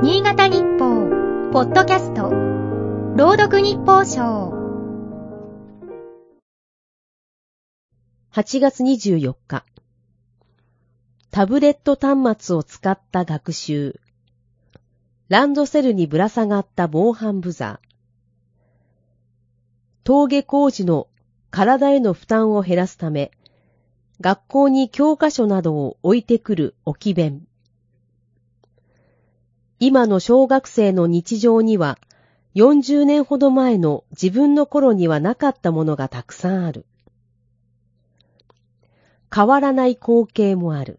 新潟日報、ポッドキャスト、朗読日報賞。8月24日。タブレット端末を使った学習。ランドセルにぶら下がった防犯ブザー。登下校時の体への負担を減らすため、学校に教科書などを置いてくる置き弁。今の小学生の日常には、40年ほど前の自分の頃にはなかったものがたくさんある。変わらない光景もある。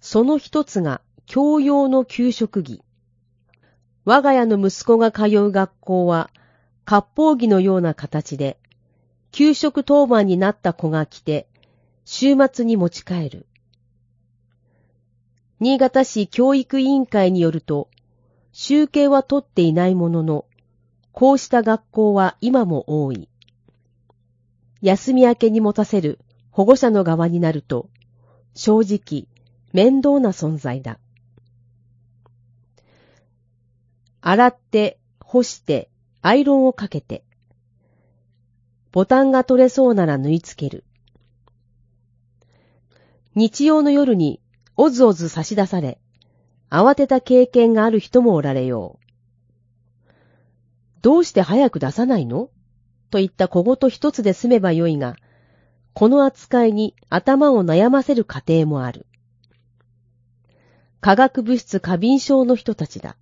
その一つが教養の給食着。我が家の息子が通う学校は、割烹着のような形で、給食当番になった子が来て、週末に持ち帰る。新潟市教育委員会によると、集計は取っていないものの、こうした学校は今も多い。休み明けに持たせる保護者の側になると、正直、面倒な存在だ。洗って、干して、アイロンをかけて、ボタンが取れそうなら縫い付ける。日曜の夜におずおず差し出され、慌てた経験がある人もおられよう。どうして早く出さないの？といった小言一つで済めばよいが、この扱いに頭を悩ませる家庭もある。化学物質過敏症の人たちだ。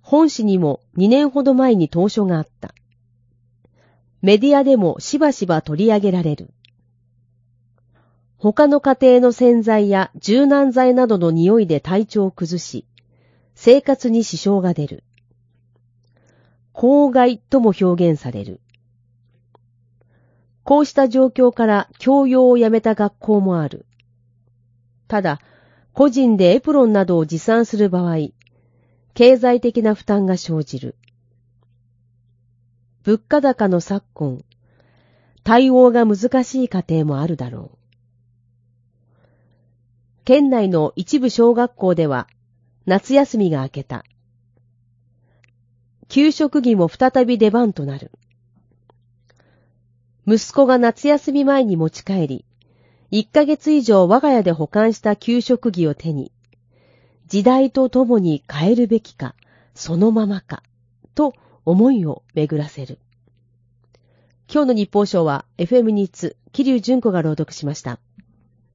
本誌にも2年ほど前に当初があった。メディアでもしばしば取り上げられる。他の家庭の洗剤や柔軟剤などの匂いで体調を崩し、生活に支障が出る。公害とも表現される。こうした状況から教養をやめた学校もある。ただ、個人でエプロンなどを持参する場合、経済的な負担が生じる。物価高の昨今、対応が難しい家庭もあるだろう。県内の一部小学校では、夏休みが明けた。給食着も再び出番となる。息子が夏休み前に持ち帰り、1ヶ月以上我が家で保管した給食着を手に、時代とともに変えるべきか、そのままか、と思いを巡らせる。今日の日報賞は FM ニッツ、桐生純子が朗読しました。